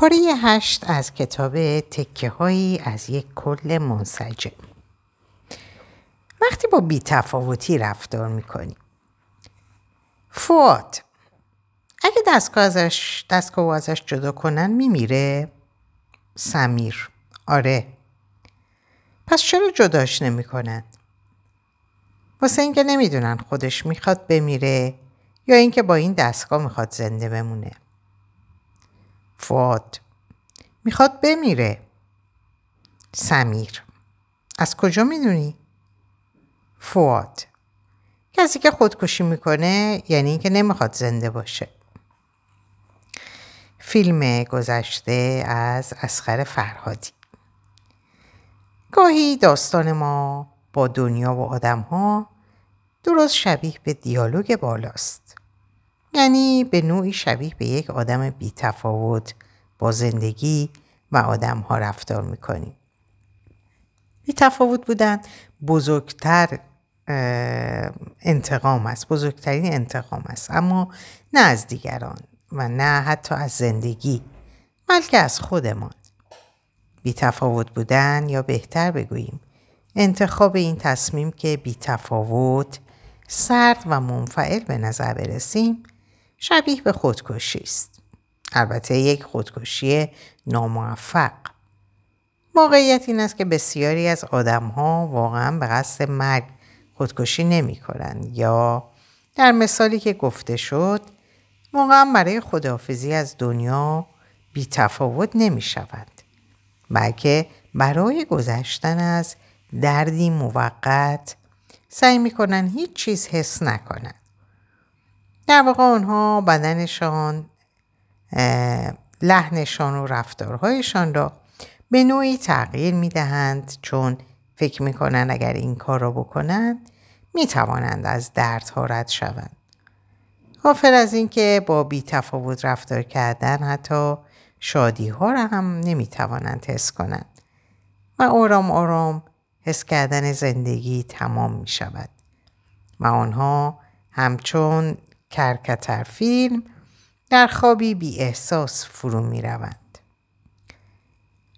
پاره هشت از کتاب تکه هایی از یک کل منسجم وقتی با بیتفاوتی رفتار می‌کنی فواد اگه دستگاه ازش, دستگاه ازش جدا کنن میمیره؟ سمیر آره پس چرا جداش نمی‌کنن؟ واسه اینکه نمی‌دونن خودش می‌خواد بمیره یا اینکه با این دستگاه می‌خواد زنده بمونه فواد می‌خواد بمیره. سمیر. از کجا می‌دونی؟ فواد کسی که خودکشی می‌کنه یعنی اینکه نمی‌خواد زنده باشه. فیلم گذشته از اسخر فرهادی. گاهی داستان ما با دنیا و آدم ها درست شبیه به دیالوگ بالاست. یعنی به نوعی شبیه به یک آدم بی تفاوت با زندگی و آدم ها رفتار می‌کنیم. بی تفاوت بودن بزرگتر انتقام است. بزرگترین انتقام است. اما نه از دیگران و نه حتی از زندگی بلکه از خودمان. بی تفاوت بودن یا بهتر بگوییم انتخاب این تصمیم که بی تفاوت سرد و منفعل به نظر برسیم شبیه به خودکشی است. البته یک خودکشی ناموفق. واقعیت این است که بسیاری از آدم ها واقعا به قصد مرگ خودکشی نمی کنند یا در مثالی که گفته شد واقعا برای خداحافظی از دنیا بی تفاوت نمی شود. بلکه برای گذشتن از دردی موقت سعی می‌کنن هیچ چیز حس نکنن. در واقع آنها بدنشان لحنشان و رفتارهایشان را به نوعی تغییر می دهند چون فکر می کنند اگر این کار را بکنند می توانند از دردها رد شوند. غافل از اینکه با بی تفاوت رفتار کردن حتی شادی ها را هم نمی توانند حس کنند و آرام آرام حس کردن زندگی تمام می شود و آنها همچون کرکتر فیلم در خوابی بی احساس فرو می روند.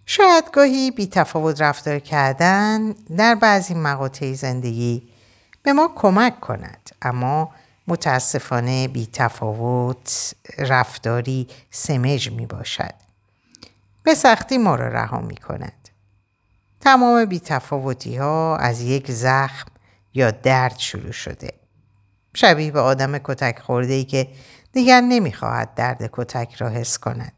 شاید گاهی بی تفاوت رفتار کردن در بعضی مقاطع زندگی به ما کمک کند اما متاسفانه بی تفاوت رفتاری سمج می باشد. به سختی ما را رها می کند. تمام بی تفاوتی ها از یک زخم یا درد شروع شده. شبیه به آدم کتک خورده ای که دیگر نمی‌خواهد درد کتک را حس کند.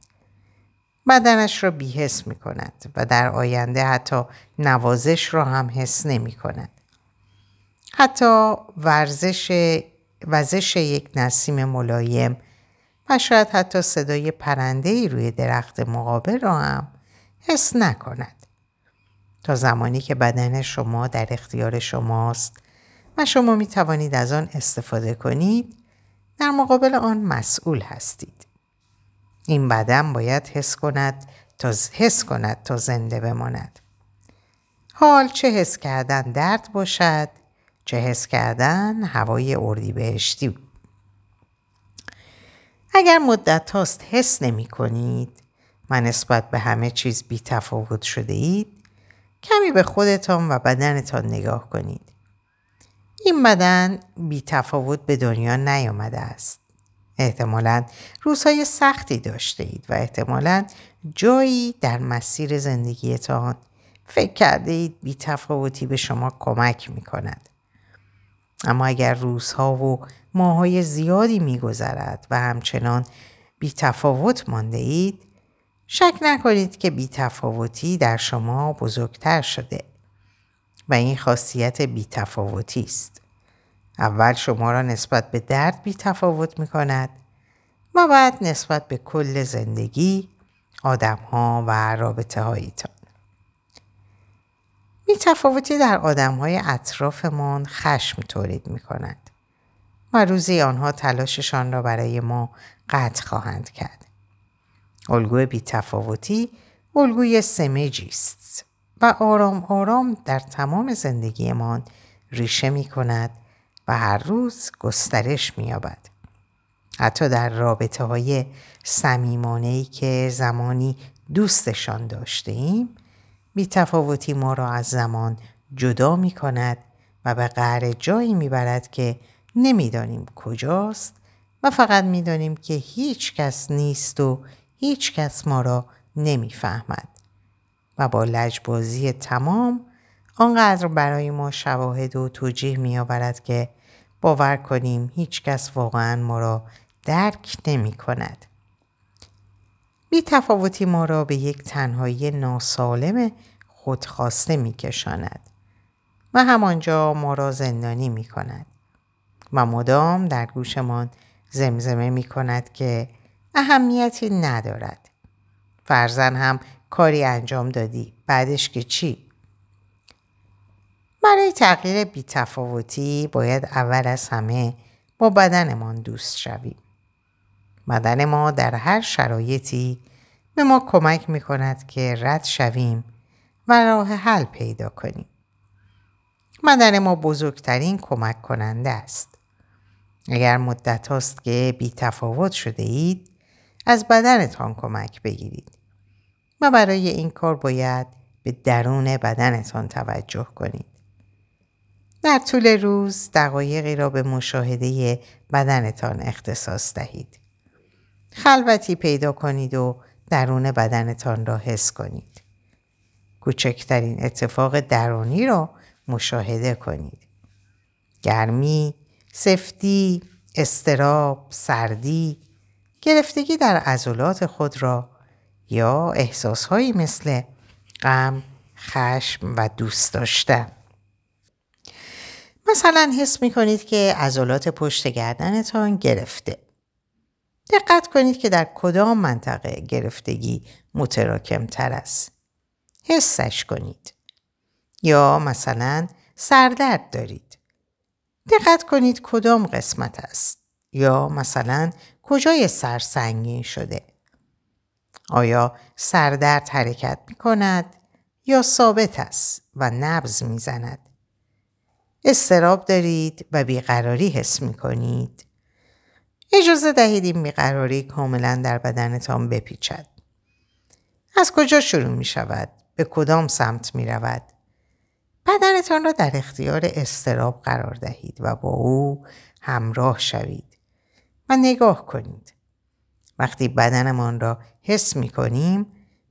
بدنش را بیحس می کند و در آینده حتی نوازش را هم حس نمی کند. حتی ورزش وزش یک نسیم ملایم و شاید حتی صدای پرنده ای روی درخت مقابل را هم حس نکند. تا زمانی که بدن شما در اختیار شماست و شما می توانید از آن استفاده کنید در مقابل آن مسئول هستید. این بدن باید حس کند تا حس کند تا زنده بماند. حال چه حس کردن درد باشد چه حس کردن هوای اردی بهشتی اگر مدت هاست حس نمی کنید و نسبت به همه چیز بی تفاوت شده اید کمی به خودتان و بدنتان نگاه کنید. این بدن بی تفاوت به دنیا نیامده است. احتمالا روزهای سختی داشته اید و احتمالا جایی در مسیر زندگیتان فکر کرده اید بی تفاوتی به شما کمک می کند. اما اگر روزها و ماهای زیادی میگذرد و همچنان بی تفاوت مانده اید شک نکنید که بی تفاوتی در شما بزرگتر شده و این خاصیت بی تفاوتی است. اول شما را نسبت به درد بی تفاوت می کند و بعد نسبت به کل زندگی، آدم ها و رابطه هایتان. بی تفاوتی در آدم های اطرافمان خشم تولید می کند و روزی آنها تلاششان را برای ما قطع خواهند کرد. الگوی بی تفاوتی الگوی سمجی است و آرام آرام در تمام زندگیمان ریشه می کند و هر روز گسترش می یابد. حتی در رابطه های سمیمانه که زمانی دوستشان داشته ایم بیتفاوتی ما را از زمان جدا می کند و به قهر جایی می برد که نمی‌دانیم کجاست و فقط می‌دانیم که هیچ کس نیست و هیچ کس ما را نمی‌فهمد و با لجبازی تمام آنقدر برای ما شواهد و توجیه می آورد که باور کنیم هیچ کس واقعا ما را درک نمی کند. بی تفاوتی ما را به یک تنهایی ناسالم خودخواسته می کشاند و همانجا ما را زندانی می کند و مدام در گوشمان زمزمه می کند که اهمیتی ندارد. فرزن هم کاری انجام دادی. بعدش که چی؟ برای تغییر بیتفاوتی باید اول از همه با بدنمان دوست شویم. بدن ما در هر شرایطی به ما کمک می کند که رد شویم و راه حل پیدا کنیم. بدن ما بزرگترین کمک کننده است. اگر مدت هاست که بی تفاوت شده اید از بدنتان کمک بگیرید و برای این کار باید به درون بدنتان توجه کنید. در طول روز دقایقی را به مشاهده بدنتان اختصاص دهید. خلوتی پیدا کنید و درون بدنتان را حس کنید. کوچکترین اتفاق درونی را مشاهده کنید. گرمی، سفتی، استراب، سردی، گرفتگی در عضلات خود را یا احساسهایی مثل غم، خشم و دوست داشتن. مثلا حس می کنید که عضلات پشت گردنتان گرفته. دقت کنید که در کدام منطقه گرفتگی متراکم تر است. حسش کنید. یا مثلا سردرد دارید. دقت کنید کدام قسمت است. یا مثلا کجای سر سنگین شده. آیا سردرد حرکت می کند یا ثابت است و نبز می زند؟ استراب دارید و بیقراری حس می کنید. اجازه دهید این بیقراری کاملا در بدنتان بپیچد. از کجا شروع می شود؟ به کدام سمت می رود؟ بدنتان را در اختیار استراب قرار دهید و با او همراه شوید و نگاه کنید. وقتی بدنمان را حس می کنیم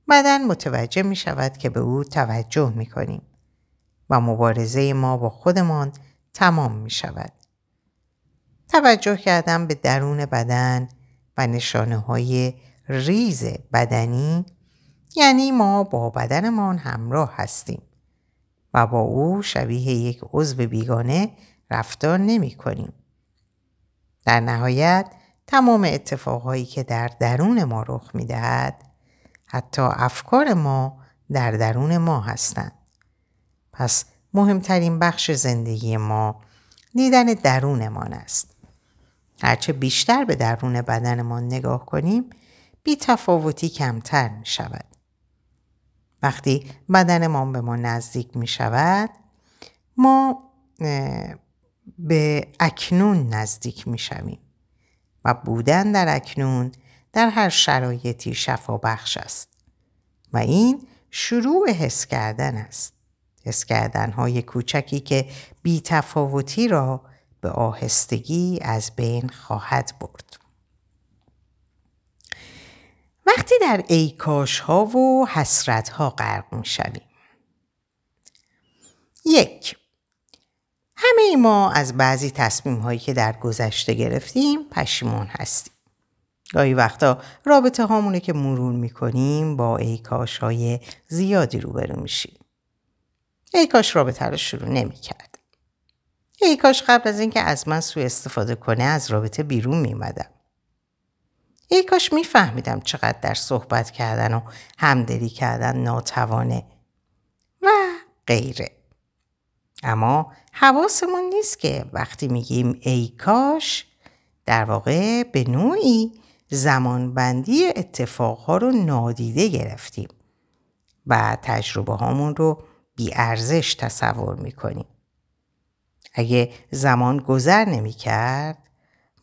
بدن متوجه می شود که به او توجه می کنیم و مبارزه ما با خودمان تمام می شود. توجه کردن به درون بدن و نشانه های ریز بدنی یعنی ما با بدنمان همراه هستیم و با او شبیه یک عضو بیگانه رفتار نمی کنیم. در نهایت تمام اتفاقهایی که در درون ما رخ می دهد حتی افکار ما در درون ما هستند. پس مهمترین بخش زندگی ما دیدن درونمان است. هرچه بیشتر به درون بدنمان نگاه کنیم بی تفاوتی کمتر می شود. وقتی بدنمان به ما نزدیک می شود ما به اکنون نزدیک می شویم و بودن در اکنون در هر شرایطی شفا بخش است. و این شروع حس کردن است. حس کردن های کوچکی که بی تفاوتی را به آهستگی از بین خواهد برد. وقتی در ایکاش ها و حسرت ها غرق می شویم یک همه ما از بعضی تصمیم هایی که در گذشته گرفتیم پشیمون هستیم. گاهی وقتا رابطه هامونه که مرور می‌کنیم با ایکاش های زیادی روبرو میشیم. ایکاش رابطه رو شروع نمی‌کرد. ایکاش قبل از اینکه از من سوء استفاده کنه از رابطه بیرون میمدم. ای کاش میفهمیدم چقدر در صحبت کردن و همدلی کردن ناتوانه و غیره. اما حواسمون نیست که وقتی میگیم ای کاش در واقع به نوعی زمانبندی اتفاقها رو نادیده گرفتیم و تجربه هامون رو بیارزش تصور می‌کنیم. اگه زمان گذر نمی کرد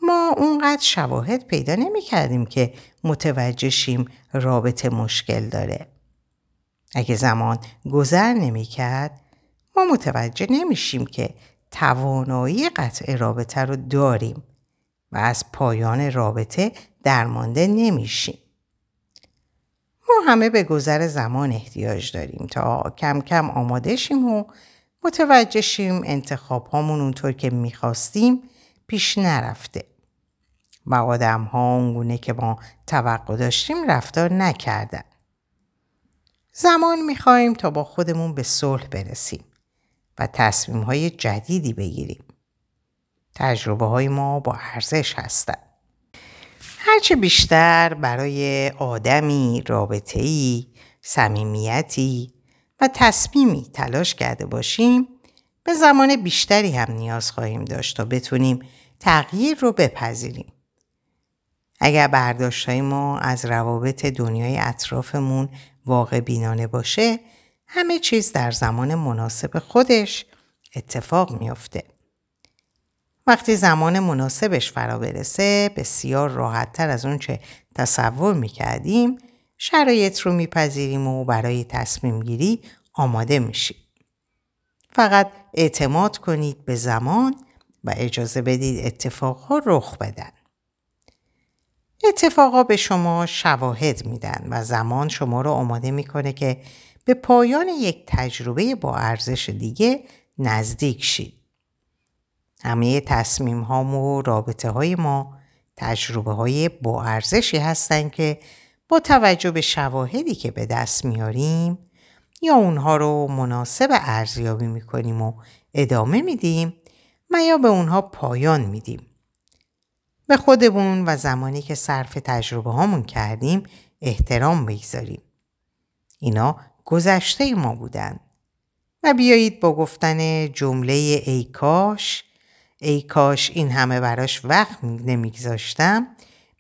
ما اونقدر شواهد پیدا نمی کردیم که متوجه شیم رابطه مشکل داره. اگه زمان گذر نمی کرد ما متوجه نمیشیم که توانایی قطع رابطه رو داریم و از پایان رابطه درمانده نمیشیم. ما همه به گذر زمان احتیاج داریم تا کم کم آماده شیم و متوجه شیم انتخاب هامون اونطور که می‌خواستیم پیش نرفته. و آدم ها اونگونه که ما توقع داشتیم رفتار نکردن. زمان می‌خواهیم تا با خودمون به صلح برسیم و تصمیم های جدیدی بگیریم. تجربه های ما با ارزش هستند. هرچه بیشتر برای آدمی رابطه‌ای، صمیمیتی و تصمیمی تلاش کرده باشیم به زمان بیشتری هم نیاز خواهیم داشت تا بتونیم تغییر رو بپذیریم. اگر برداشتهای ما از روابط دنیای اطرافمون واقع بینانه باشه همه چیز در زمان مناسب خودش اتفاق میافته. وقتی زمان مناسبش فرا برسه بسیار راحتتر از اون چه تصور می‌کردیم شرایط رو میپذیریم و برای تصمیم گیری آماده میشیم. فقط اعتماد کنید به زمان و اجازه بدید اتفاقها رخ بدن. اتفاقا به شما شواهد میدن و زمان شما رو آماده می‌کنه که به پایان یک تجربه با ارزش دیگه نزدیک شید. همه تصمیم هام و رابطه های ما تجربه های با ارزشی هستند که با توجه به شواهدی که به دست میاریم یا اونها رو مناسب ارزیابی می‌کنیم و ادامه میدیم و یا به اونها پایان میدیم. به خودمون و زمانی که صرف تجربه هامون کردیم احترام بگذاریم. اینا گذشته ما بودن. و بیایید با گفتن جمله ای کاش ای کاش این همه براش وقت نمیگذاشتم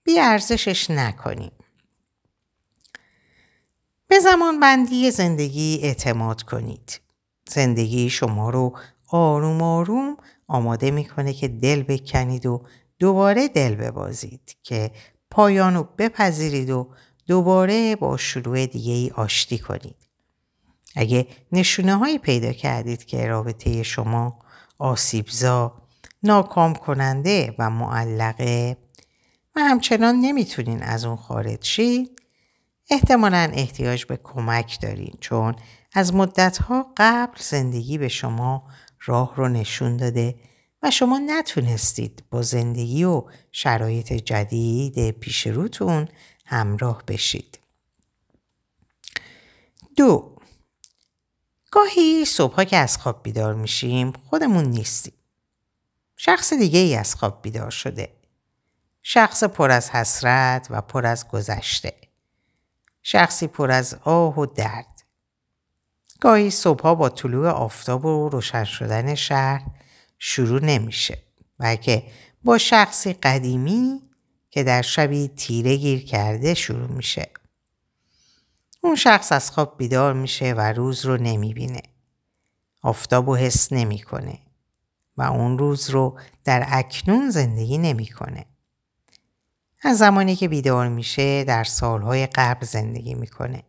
بی ارزشش نکنیم. به زمان بندی زندگی اعتماد کنید. زندگی شما رو آروم آروم آماده می‌کنه که دل بکنید و دوباره دل ببازید که پایان رو بپذیرید و دوباره با شروع دیگه ای آشتی کنید. اگه نشونه هایی پیدا کردید که رابطه شما آسیبزا، ناکام کننده و معلقه و همچنان نمی‌تونین از اون خارج شید احتمالا احتیاج به کمک دارین چون از مدتها قبل زندگی به شما راه رو نشون داده و شما نتونستید با زندگی و شرایط جدید پیش روتون همراه بشید. دو گاهی صبحها که از خواب بیدار میشیم خودمون نیستیم. شخص دیگه ای از خواب بیدار شده. شخص پر از حسرت و پر از گذشته. شخصی پر از آه و درد. گاهی صبحها با طلوع آفتاب و روشن شدن شهر شروع نمیشه بلکه با شخصی قدیمی که در شبی تیره گیر کرده شروع میشه. اون شخص از خواب بیدار میشه و روز رو نمی‌بینه. آفتاب و حس نمی‌کنه و اون روز رو در اکنون زندگی نمی‌کنه. از زمانی که بیدار میشه در سالهای قبل زندگی می‌کنه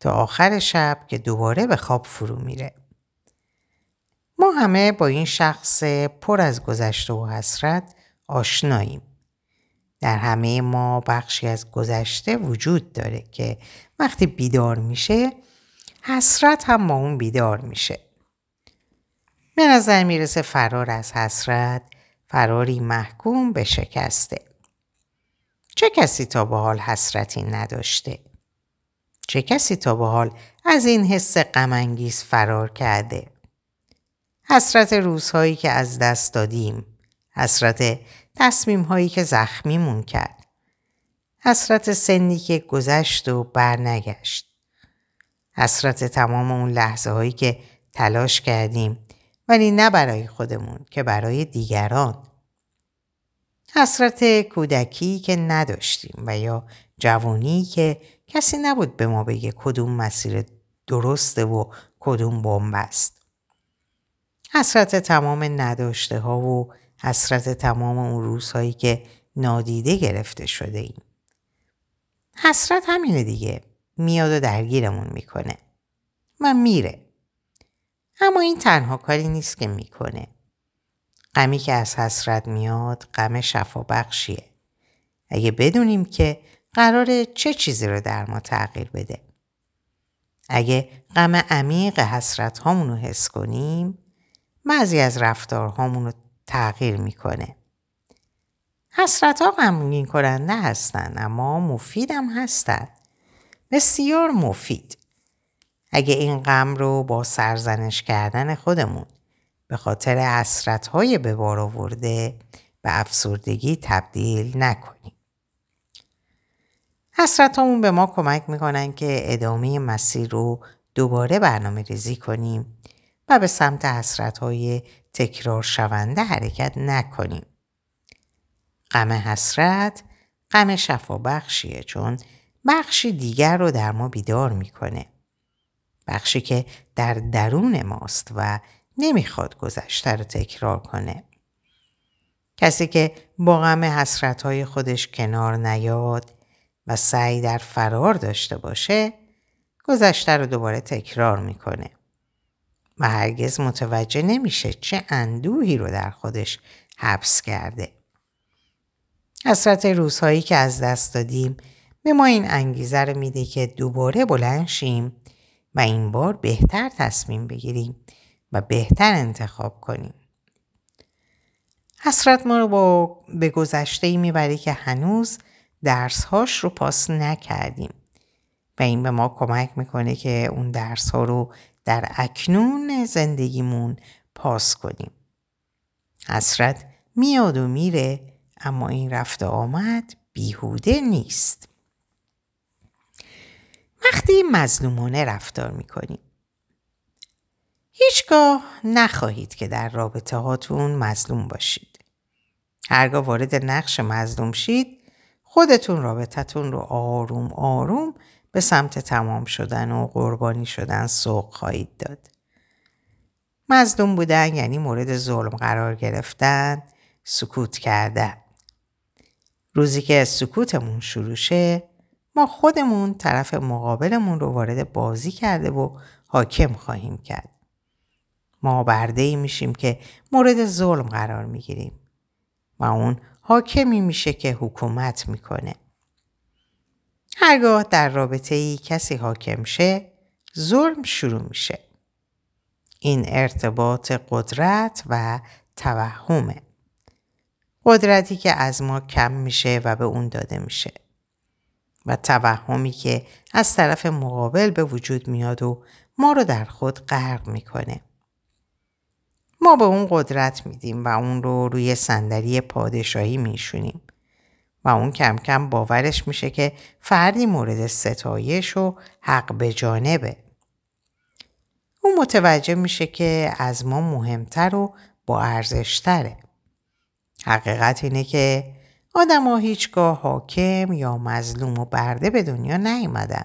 تا آخر شب که دوباره به خواب فرو میره. ما همه با این شخص پر از گذشته و حسرت آشناییم. در همه ما بخشی از گذشته وجود داره که وقتی بیدار میشه حسرت هم با اون بیدار میشه. به نظر می‌رسه فرار از حسرت فراری محکوم به شکسته. چه کسی تا به حال حسرتی نداشته؟ چه کسی تا به حال از این حس غمانگیز فرار کرده؟ حسرت روزهایی که از دست دادیم، حسرت تصمیم هایی که زخمیمون کرد، حسرت سنی که گذشت و برنگشت، حسرت تمام اون لحظه هایی که تلاش کردیم ولی نه برای خودمون که برای دیگران. حسرت کودکی که نداشتیم و یا جوانی که کسی نبود به ما بگه کدوم مسیر درسته و کدوم بمب است. حسرت تمام نداشته ها و حسرت تمام اون روزهایی که نادیده گرفته شده ایم. حسرت همینه دیگه. میاد و درگیرمون می‌کنه. و میره. اما این تنها کاری نیست که می‌کنه. غمی که از حسرت میاد غم شفا بخشیه. اگه بدونیم که قراره چه چیزی رو در ما تغییر بده. اگه غم عمیق حسرت هامون رو حس کنیم بعضی از رفتارهامون رو تغییر می‌کنه. حسرت ها غمگین کننده هستن اما مفید هم هستن. بسیار مفید. اگه این غم رو با سرزنش کردن خودمون به خاطر حسرت های به بار آورده به افسردگی تبدیل نکنیم. حسرت همون به ما کمک می‌کنن که ادامه مسیر رو دوباره برنامه ریزی کنیم و به سمت حسرت های تکرار شونده حرکت نکنیم. غم حسرت غم شفا بخشیه چون بخشی دیگر رو در ما بیدار می‌کنه. بخشی که در درون ماست و نمی‌خواد گذشته رو تکرار کنه. کسی که با غم حسرت های خودش کنار نیاد و سعی در فرار داشته باشه گذشته رو دوباره تکرار می‌کنه و هرگز متوجه نمیشه چه اندوهی رو در خودش حبس کرده. حسرت روزهایی که از دست دادیم به ما این انگیزه رو میده که دوباره بلند شیم و این بار بهتر تصمیم بگیریم و بهتر انتخاب کنیم. حسرت ما رو با به گذشته می‌بره که هنوز درسهاش رو پاس نکردیم و این به ما کمک می‌کنه که اون درس ها رو در اکنون زندگیمون پاس کنیم. حسرت میاد و میره اما این رفت آمد بیهوده نیست. وقتی مظلومانه رفتار می‌کنیم هیچگاه نخواهید که در رابطه هاتون مظلوم باشید. هرگاه وارد نقش مظلوم شید خودتون رابطتون رو آروم آروم به سمت تمام شدن و قربانی شدن سوق خواهید داد. مظلوم بودن یعنی مورد ظلم قرار گرفتن، سکوت کردن. روزی که سکوتمون شروع شه ما خودمون طرف مقابلمون رو وارد بازی کرده و حاکم خواهیم کرد. ما برده ای میشیم که مورد ظلم قرار می‌گیریم و اون حاکمی میشه که حکومت می‌کنه. هرگاه در رابطه ای کسی حاکم شه ظلم شروع میشه. این ارتباط قدرت و توهمه. قدرتی که از ما کم میشه و به اون داده میشه. و توهمی که از طرف مقابل به وجود میاد و ما رو در خود غرق می‌کنه. ما به اون قدرت میدیم و اون رو روی صندلی پادشاهی میشونیم اون کم کم باورش میشه که فردی مورد ستایش و حق به جانبه. اون متوجه میشه که از ما مهمتر و با ارزشتره. حقیقت اینه که آدم ها هیچگاه حاکم یا مظلوم و برده به دنیا نیومدن.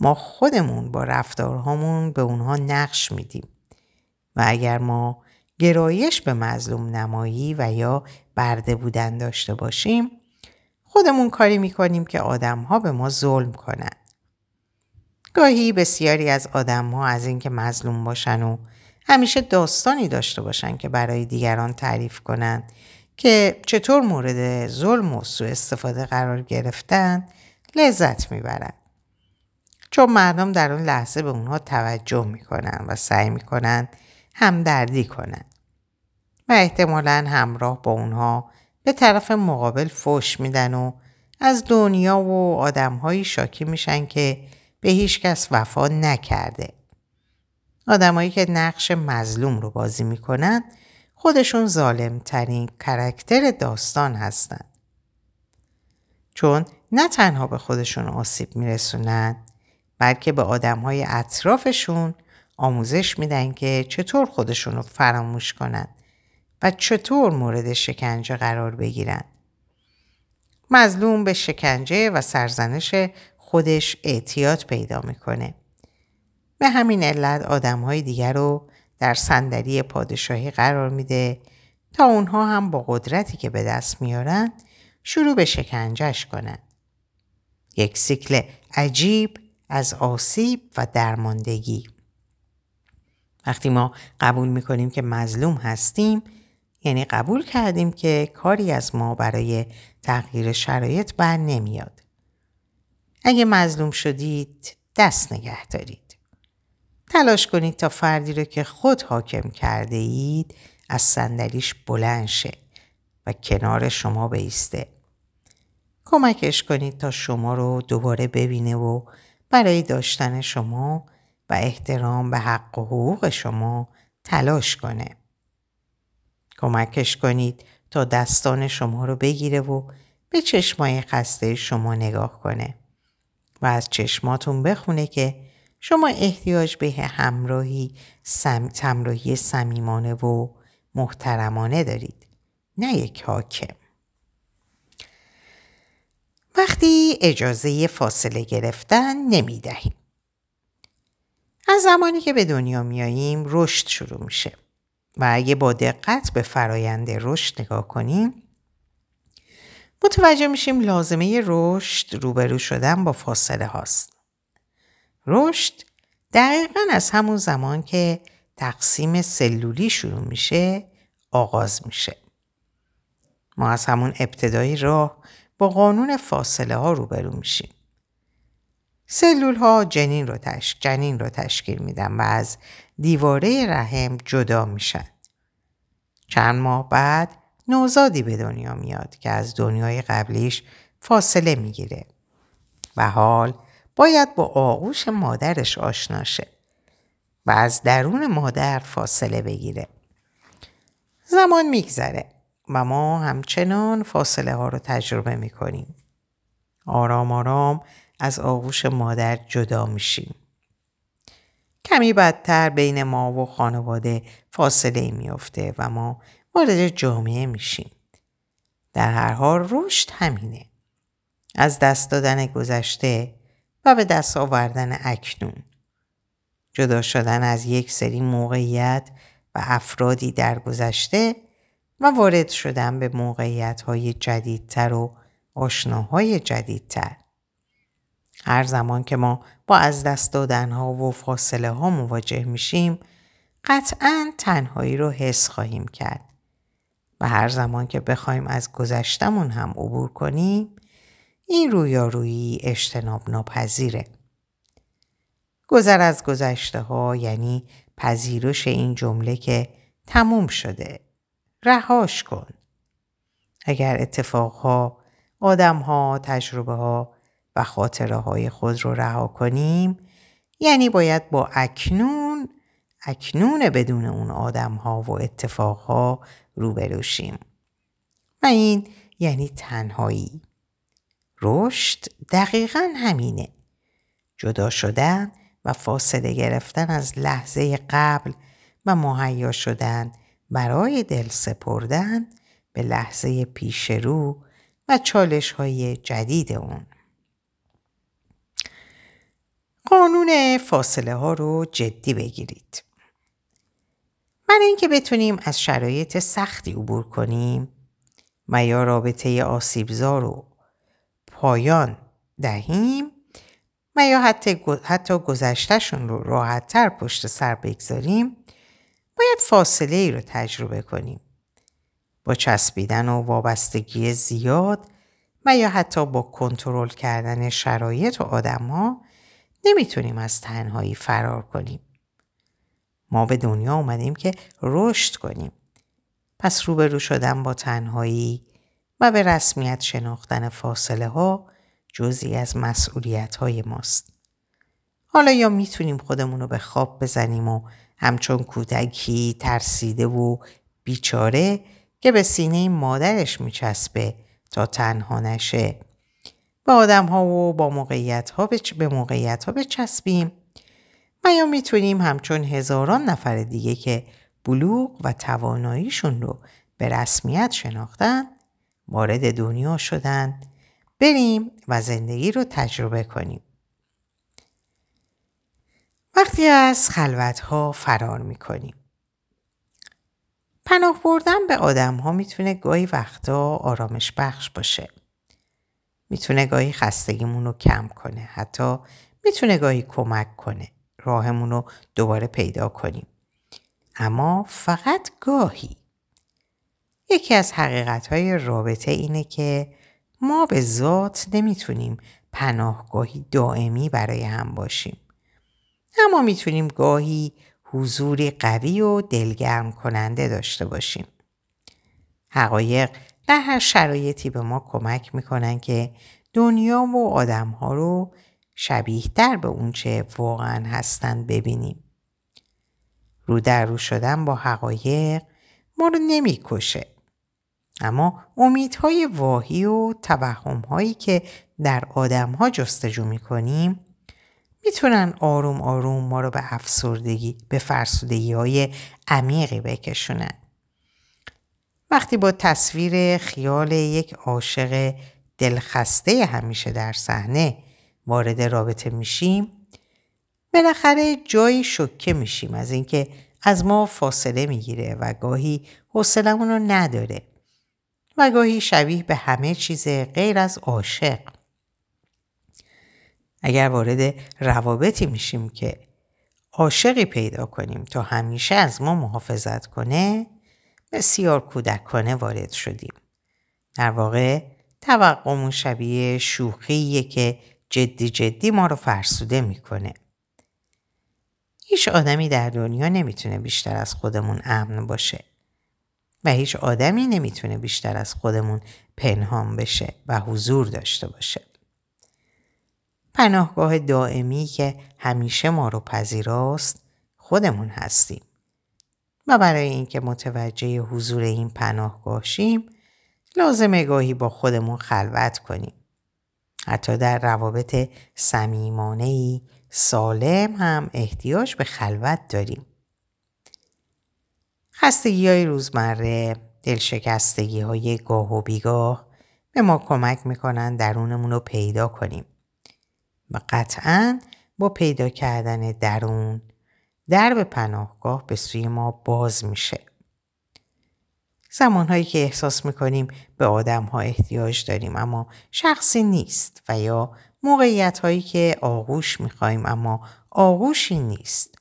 ما خودمون با رفتارهامون به اونها نقش میدیم. و اگر ما گرایش به مظلوم نمایی و یا برده بودن داشته باشیم خودمون کاری می‌کنیم که آدم ها به ما ظلم کنند. گاهی بسیاری از آدم ها از اینکه مظلوم باشن و همیشه داستانی داشته باشن که برای دیگران تعریف کنند که چطور مورد ظلم و سوء استفاده قرار گرفتن لذت می‌برند. چون مردم در اون لحظه به اونها توجه می‌کنن و سعی می‌کنن همدردی کنند و احتمالا همراه با اونها به طرف مقابل فوش میدن و از دنیا و آدمهایی شاکی میشن که به هیچ کس وفا نکرده. آدمایی که نقش مظلوم رو بازی می‌کنن خودشون ظالم ترین کرکتر داستان هستن. چون نه تنها به خودشون آسیب میرسونن بلکه به آدمهای اطرافشون آموزش میدن که چطور خودشون رو فراموش کنن و چطور مورد شکنجه قرار بگیرن. مظلوم به شکنجه و سرزنش خودش اعتیاد پیدا می‌کنه. به همین علت آدم های دیگر رو در صندلی پادشاهی قرار میده تا اونها هم با قدرتی که به دست میارن شروع به شکنجش کنند. یک سیکل عجیب از آسیب و درماندگی. وقتی ما قبول می‌کنیم که مظلوم هستیم یعنی قبول کردیم که کاری از ما برای تغییر شرایط بر نمیاد. اگه مظلوم شدید دست نگه دارید. تلاش کنید تا فردی رو که خود حاکم کرده اید از صندلیش بلند شه و کنار شما بیسته. کمکش کنید تا شما رو دوباره ببینه و برای داشتن شما و احترام به حق و حقوق شما تلاش کنه. کمکش کنید تا دستان شما رو بگیره و به چشمای خسته شما نگاه کنه و از چشماتون بخونه که شما احتیاج به همراهی سم... همراهی صمیمانه و محترمانه دارید نه یک حاکم وقتی اجازه فاصله گرفتن نمی دهیم. از زمانی که به دنیا میاییم رشد شروع میشه و اگه با دقت به فرایند رشد نگاه کنیم متوجه میشیم لازمه رشد روبرو شدن با فاصله هاست. رشد دقیقا از همون زمان که تقسیم سلولی شروع میشه آغاز میشه. ما از همون ابتدایی راه با قانون فاصله ها روبرو میشیم. سلول ها جنین رو, تش... جنین رو تشکیل میدن و از دیواره رحم جدا میشن. چند ماه بعد نوزادی به دنیا میاد که از دنیای قبلیش فاصله می‌گیره و حال باید با آغوش مادرش آشنا شه و از درون مادر فاصله بگیره. زمان میگذره و ما همچنان فاصله ها رو تجربه می‌کنیم. آرام آرام از آغوش مادر جدا میشیم. کمی بدتر بین ما و خانواده فاصله میافته و ما وارد جامعه میشیم. در هر حال رشد همینه. از دست دادن گذشته و به دست آوردن اکنون. جدا شدن از یک سری موقعیت و افرادی در گذشته و وارد شدن به موقعیت های جدیدتر و آشناهای جدیدتر. هر زمان که ما با از دست دادن ها و فاصله ها مواجه میشیم قطعا تنهایی رو حس خواهیم کرد. و هر زمان که بخوایم از گذشتمون هم عبور کنیم این رویارویی اجتناب ناپذیره. گذر از گذشته ها یعنی پذیرش این جمله که تموم شده. رهاش کن. اگر اتفاقها، آدمها، تجربه ها و خاطره های خود رو رها کنیم یعنی باید با اکنون اکنون بدون اون آدم ها و اتفاق ها روبرو شیم. و این یعنی تنهایی. رشد دقیقا همینه. جدا شدن و فاصله گرفتن از لحظه قبل و مهیا شدن برای دل سپردن به لحظه پیش رو و چالش های جدید اون. قانون فاصله ها رو جدی بگیرید. برای اینکه بتونیم از شرایط سختی عبور کنیم و یا رابطه آسیبزار رو پایان دهیم و یا حتی, حتی گذشتشون رو راحتتر پشت سر بگذاریم باید فاصله ای رو تجربه کنیم. با چسبیدن و وابستگی زیاد و یا حتی با کنترل کردن شرایط و آدم ها نمی‌تونیم از تنهایی فرار کنیم. ما به دنیا اومدیم که رشد کنیم. پس روبرو شدن با تنهایی و به رسمیت شناختن فاصله ها جزی از مسئولیت های ماست. حالا یا می‌تونیم خودمون رو به خواب بزنیم و همچون کودکی ترسیده و بیچاره که به سینه مادرش میچسبه تا تنها نشه به آدم ها و با موقعیت ها به موقعیت ها بچسبیم و یا می‌تونیم همچون هزاران نفر دیگه که بلوغ و تواناییشون رو به رسمیت شناختن وارد دنیا شدن بریم و زندگی رو تجربه کنیم. وقتی از خلوت ها فرار می‌کنیم. پناه بردن به آدم ها می‌تونه گاهی وقتا آرامش بخش باشه. می‌تونه گاهی خستگیمون رو کم کنه. حتی می‌تونه گاهی کمک کنه. راهمون رو دوباره پیدا کنیم. اما فقط گاهی. یکی از حقیقت های رابطه اینه که ما به ذات نمی‌تونیم پناهگاهی دائمی برای هم باشیم. اما می‌تونیم گاهی حضوری قوی و دلگرم کننده داشته باشیم. حقایق در هر شرایطی به ما کمک می‌کنن که دنیا و آدم ها رو شبیه در به اونچه واقعا هستند ببینیم. رو در رو شدن با حقایق ما رو نمی‌کشه. اما امیدهای واهی و توهمهایی که در آدمها جستجو می‌کنیم می‌تونن آروم آروم ما رو به افسردگی به فرسودگی های عمیقی بکشونن. وقتی با تصویر خیال یک عاشق دلخسته همیشه در صحنه وارد رابطه میشیم بالاخره جایی شکه میشیم از اینکه از ما فاصله می‌گیره و گاهی حوصلمون رو نداره و گاهی شبیه به همه چیز غیر از عاشق. اگر وارد روابطی میشیم که عاشقی پیدا کنیم تا همیشه از ما محافظت کنه بسیار کودکانه وارد شدیم. در واقع توقعمون شبیه شوخیه که جدی جدی ما رو فرسوده می‌کنه. هیچ آدمی در دنیا نمی‌تونه بیشتر از خودمون امن باشه و هیچ آدمی نمی‌تونه بیشتر از خودمون پنهان بشه و حضور داشته باشه. پناهگاه دائمی که همیشه ما رو پذیراست خودمون هستیم و برای اینکه متوجه حضور این پناهگاه شیم لازم گاهی با خودمون خلوت کنیم. حتی در روابط صمیمانه سالم هم احتیاج به خلوت داریم. خستگی های روزمره دلشکستگی های گاه و بیگاه به ما کمک می‌کنن درونمون رو پیدا کنیم و قطعا با پیدا کردن درون درب پناهگاه به سوی ما باز میشه. زمانهایی که احساس می‌کنیم به آدم ها احتیاج داریم اما شخصی نیست و یا موقعیت هایی که آغوش می‌خواهیم اما آغوشی نیست.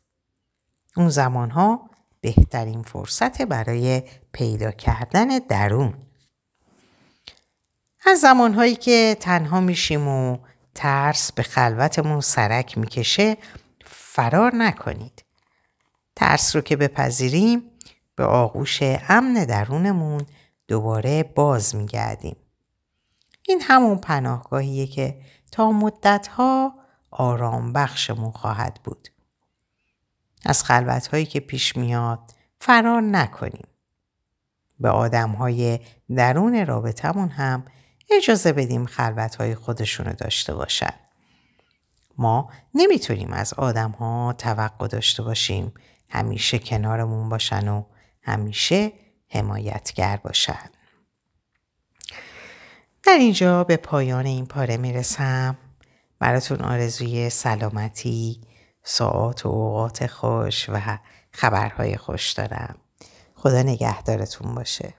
اون زمانها بهترین فرصت برای پیدا کردن درون. از زمانهایی که تنها میشیم و ترس به خلوتمون سرک می‌کشه فرار نکنید. ترس رو که بپذیریم به آغوش امن درونمون دوباره باز میگردیم. این همون پناهگاهیه که تا مدتها آرام بخشمون خواهد بود. از خلوتهایی که پیش میاد فرار نکنیم. به آدمهای درون رابطمون هم اجازه بدیم خلوت های خودشونو داشته باشن. ما نمی‌تونیم از آدم ها توقع داشته باشیم همیشه کنارمون باشن و همیشه حمایتگر باشن. در اینجا به پایان این پاره می‌رسم. براتون آرزوی سلامتی، ساعت و اوقات خوش و خبرهای خوش دارم. خدا نگهدارتون باشه.